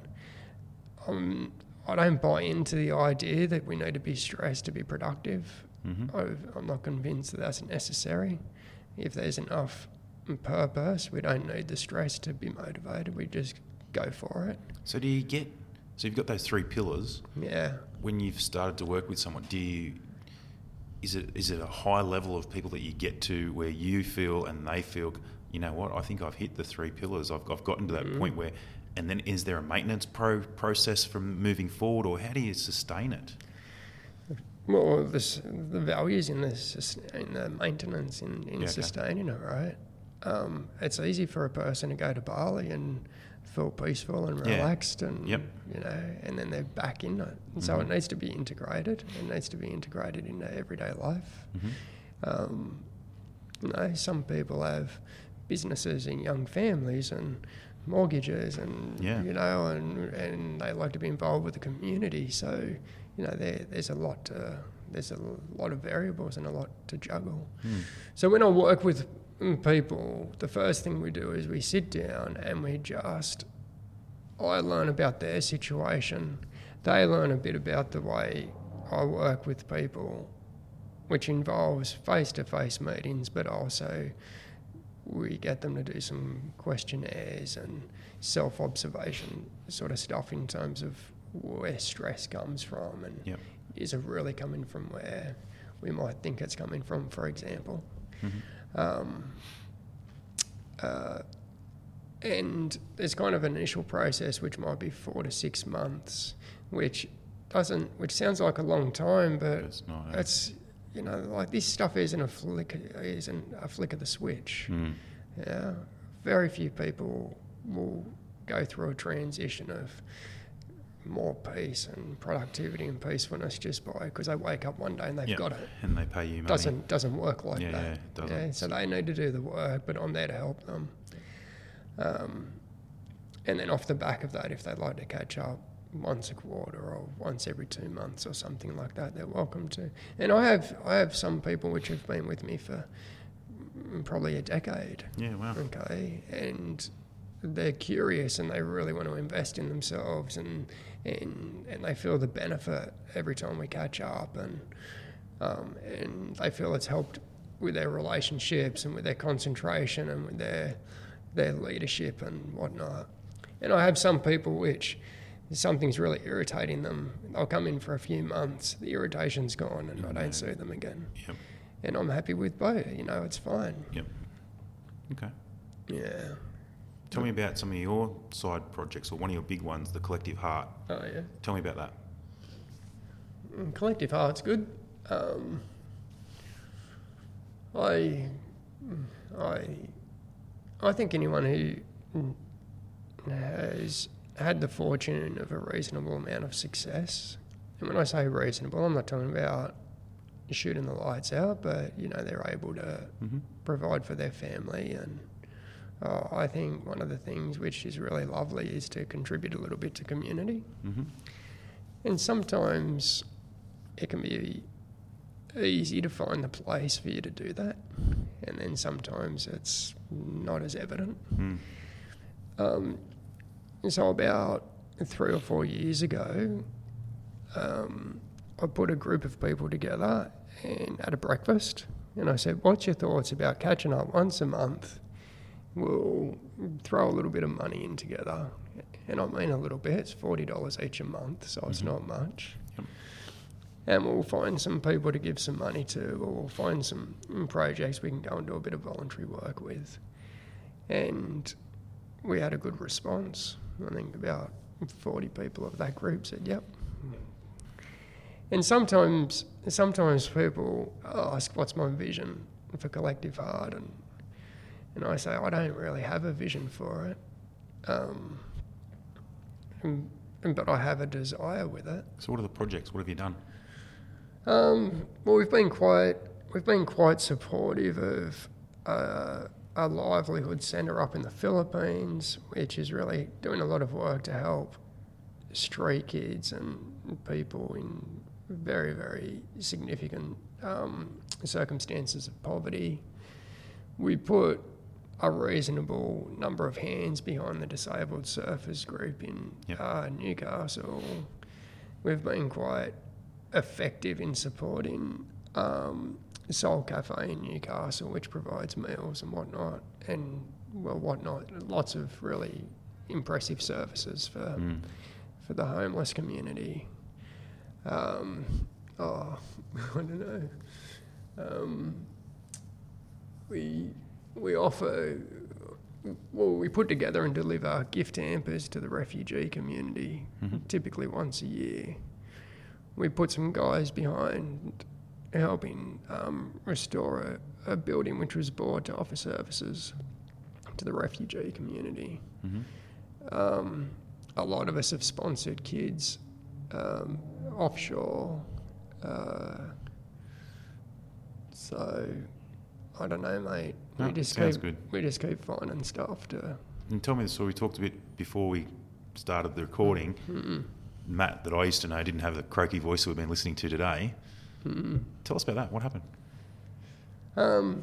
Um, I don't buy into the idea that we need to be stressed to be productive. Mm-hmm. I've, I'm not convinced that that's necessary. If there's enough purpose, we don't need the stress to be motivated. We just go for it. So do you get? So you've got those three pillars. Yeah. When you've started to work with someone, do you? Is it is it a high level of people that you get to where you feel and they feel? You know what? I think I've hit the three pillars. I've, I've gotten to that Mm. point where, and then is there a maintenance pro process from moving forward, or how do you sustain it? Well, this, the values in the, in the maintenance, in, in Yeah, okay. sustaining it, right? Um, it's easy for a person to go to Bali and feel peaceful and Yeah. relaxed, and Yep. you know, and then they're back in it. And so it Mhm. needs to be integrated. It needs to be integrated into everyday life. Mm-hmm. Um, you know, some people have businesses and young families and mortgages and Yeah. you know and and they like to be involved with the community so you know there there's a lot to, there's a lot of variables and a lot to juggle Mm. so when I work with people the first thing we do is we sit down and we just I learn about their situation they learn a bit about the way I work with people which involves face-to-face meetings, but also we get them to do some questionnaires and self-observation sort of stuff in terms of where stress comes from and Yep. is it really coming from where we might think it's coming from, for example. Mhm. Um, uh, and there's kind of an initial process which might be four to six months, which doesn't, which sounds like a long time, but It's not. eh? it's you know like this stuff isn't a flick isn't a flick of the switch. Mm. Yeah, very few people will go through a transition of more peace and productivity and peacefulness just by because they wake up one day and they've Yep. got it. And they pay you money. Doesn't doesn't work like Yeah, that. yeah. Yeah, so they need to do the work, but I'm there to help them. Um, and then off the back of that, if they'd like to catch up, once a quarter or once every two months or something like that, they're welcome to. And I have I have some people which have been with me for probably a decade. Yeah, wow. Okay, and they're curious and they really want to invest in themselves and and and they feel the benefit every time we catch up and um, and they feel it's helped with their relationships and with their concentration and with their their leadership and whatnot. And I have some people which something's really irritating them. They'll come in for a few months, the irritation's gone, and I don't see them again. Yep. And I'm happy with both. You know, it's fine. Yep. Okay. Yeah. Tell me about some of your side projects or one of your big ones, the Collective Heart. Oh yeah. Tell me about that. Mm, Collective Heart's good. Um, I, I, I think anyone who has had the fortune of a reasonable amount of success, and when I say reasonable, I'm not talking about shooting the lights out, but you know they're able to Mm-hmm. provide for their family and. Uh, I think one of the things which is really lovely is to contribute a little bit to community. Mm-hmm. And sometimes it can be easy to find the place for you to do that. And then sometimes it's not as evident. Mm. Um, so, about three or four years ago, um, I put a group of people together and at a breakfast. And I said, What's your thoughts about catching up once a month? We'll throw a little bit of money in together. And I mean a little bit, it's $40 each a month, so it's Mhm. not much. Yep. And we'll find some people to give some money to, or we'll find some projects we can go and do a bit of voluntary work with. And we had a good response. I think about 40 people of that group said, yep. And sometimes, sometimes people ask, what's my vision for Collective Heart? And, and I say, I don't really have a vision for it. Um, and- and- but I have a desire with it. So, what are the projects? What have you done? Um, well, we've been quite we've been quite supportive of uh, a livelihood centre up in the Philippines, which is really doing a lot of work to help street kids and people in very very significant um, circumstances of poverty. We put a reasonable number of hands behind the disabled surfers group in Yep. uh, Newcastle. We've been quite effective in supporting um, Soul Cafe in Newcastle, which provides meals and whatnot, and well, whatnot, lots of really impressive services for Mm. for the homeless community. Um, oh, I don't know. Um, we we offer. Well, we put together and deliver gift hampers to the refugee community, Mhm. typically once a year. We put some guys behind helping um, restore a, a building which was bought to offer services to the refugee community. Mm-hmm. Um, a lot of us have sponsored kids um, offshore. Uh, so I don't know, mate. No, we just sounds keep good. we just keep finding stuff to. And tell me the story. We talked a bit before we started the recording. Mm-mm, Matt, that I used to know, didn't have the croaky voice that we've been listening to today. mm-mm. Tell us about that. What happened? Um,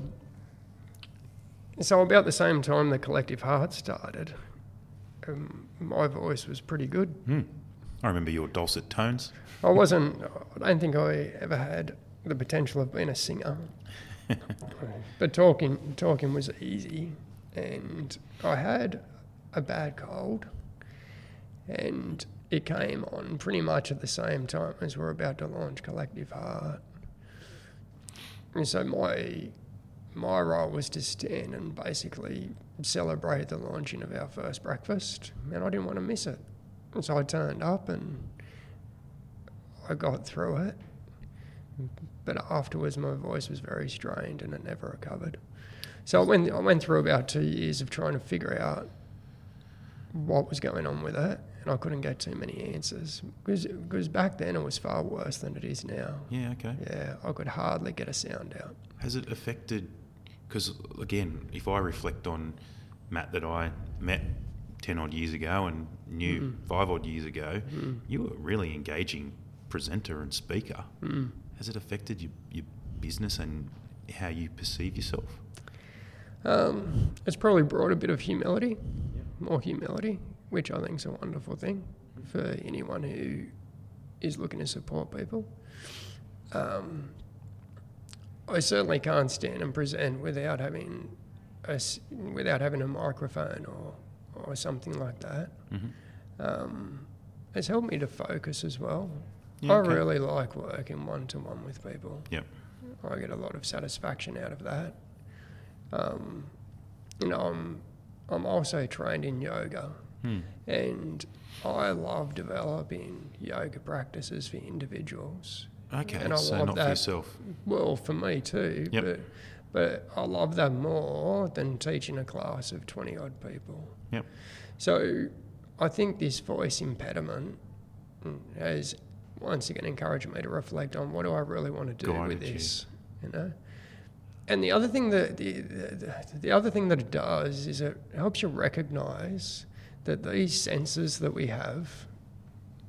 so about the same time the collective heart started, um, my voice was pretty good. Hmm. I remember your dulcet tones. I wasn't. I don't think I ever had the potential of being a singer. but talking talking was easy, and I had a bad cold, and it came on pretty much at the same time as we're about to launch Collective Heart. And so my my role was to stand and basically celebrate the launching of our first breakfast, and I didn't want to miss it. And so I turned up and I got through it. But afterwards, my voice was very strained and it never recovered. So I went, I went through about two years of trying to figure out what was going on with it, and I couldn't get too many answers. Because, back then it was far worse than it is now. Yeah, okay. Yeah, I could hardly get a sound out. Has it affected? Because again, if I reflect on Matt that I met 10 odd years ago and knew Mm. five odd years ago, you were a really engaging presenter and speaker. Mm. Has it affected your, your business and how you perceive yourself? Um, it's probably brought a bit of humility, more humility, which I think is a wonderful thing for anyone who is looking to support people. Um, I certainly can't stand and present without having a, without having a microphone or, or something like that. Mm-hmm. Um, it's helped me to focus as well. Yeah, I okay. really like working one to one with people. Yep. I get a lot of satisfaction out of that. Um, you know, I'm I'm also trained in yoga, Hmm. and I love developing yoga practices for individuals. Okay, And I so love not that. for yourself. Well, for me too, Yep. but but I love that more than teaching a class of twenty odd people. Yep. So I think this voice impediment has once again encouraged me to reflect on what do I really want to do with you. this, you know. And the other thing that the, the the other thing that it does is it helps you recognise that these senses that we have,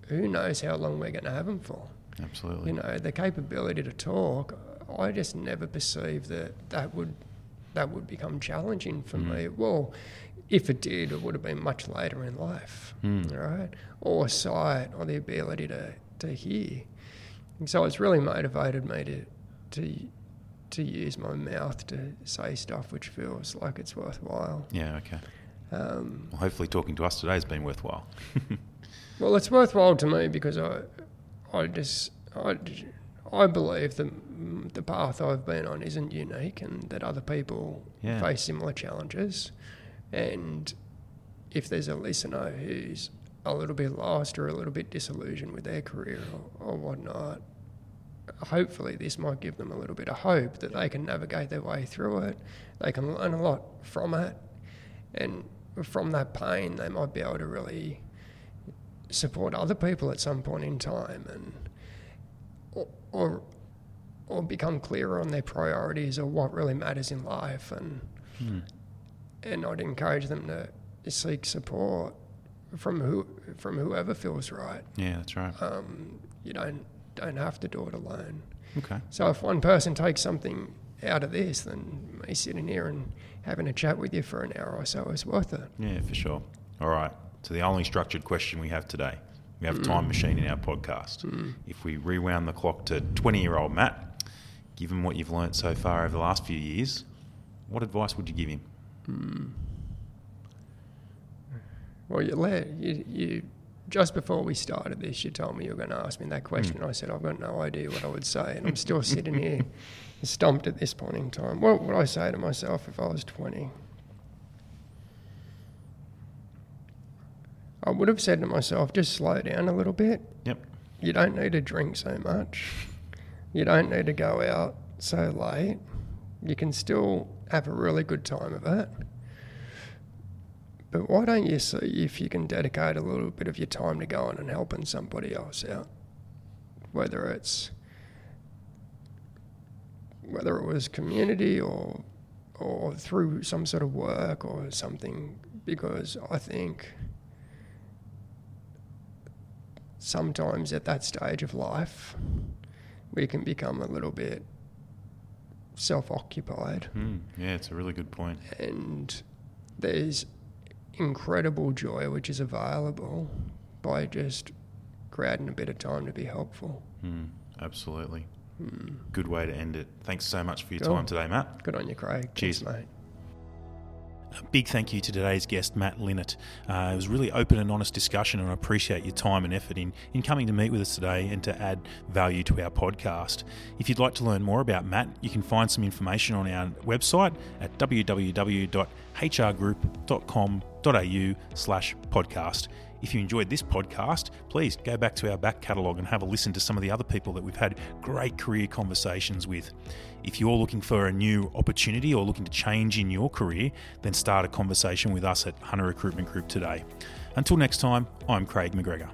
who knows how long we're going to have them for. Absolutely. You know, the capability to talk. I just never perceived that that would that would become challenging for Mm. me. Well, if it did, it would have been much later in life, Mm. right? Or sight, or the ability to to hear. And so it's really motivated me to to to use my mouth to say stuff which feels like it's worthwhile. Yeah, okay. Um, Well, hopefully talking to us today has been worthwhile. Well, it's worthwhile to me because I, I just, I, I believe that the path I've been on isn't unique, and that other people Yeah. face similar challenges. And if there's a listener who's a little bit lost or a little bit disillusioned with their career or, or whatnot, hopefully this might give them a little bit of hope that they can navigate their way through it. They can learn a lot from it, and from that pain, they might be able to really support other people at some point in time and or, or or become clearer on their priorities or what really matters in life and Hmm. and I'd encourage them to seek support from who from whoever feels right. Yeah, that's right. Um, you don't don't have to do it alone. Okay. So if one person takes something out of this, then me sitting here and having a chat with you for an hour or so is worth it. Yeah, for sure. All right. So the only structured question we have today. We have a time machine in our podcast. Mm. If we rewound the clock to 20 year old Matt, given what you've learnt so far over the last few years, what advice would you give him? Mm. Well, you you, you just before we started this, you told me you were going to ask me that hmm. question. I said I've got no idea what I would say, and I'm still sitting here stumped at this point in time. What would I say to myself if I was 20? I would have said to myself, just slow down a little bit. Yep. You don't need to drink so much. You don't need to go out so late. You can still have a really good time of it. But why don't you see if you can dedicate a little bit of your time to going and helping somebody else out? Whether it's whether it was community or or through some sort of work or something, because I think sometimes at that stage of life we can become a little bit self-occupied Mm, yeah, it's a really good point. and there's incredible joy which is available by just creating a bit of time to be helpful. Mm, absolutely. Good way to end it. Thanks so much for your Cool. time today, Matt. Good on you, Craig. Cheers. Thanks, mate. A big thank you to today's guest, Matt Linnert. Uh, it was really open and honest discussion, and I appreciate your time and effort in, in coming to meet with us today and to add value to our podcast. If you'd like to learn more about Matt, you can find some information on our website at www.hrgroup.com.au slash podcast. If you enjoyed this podcast, please go back to our back catalogue and have a listen to some of the other people that we've had great career conversations with. If you're looking for a new opportunity or looking to change in your career, then start a conversation with us at Hunter Recruitment Group today. Until next time, I'm Craig McGregor.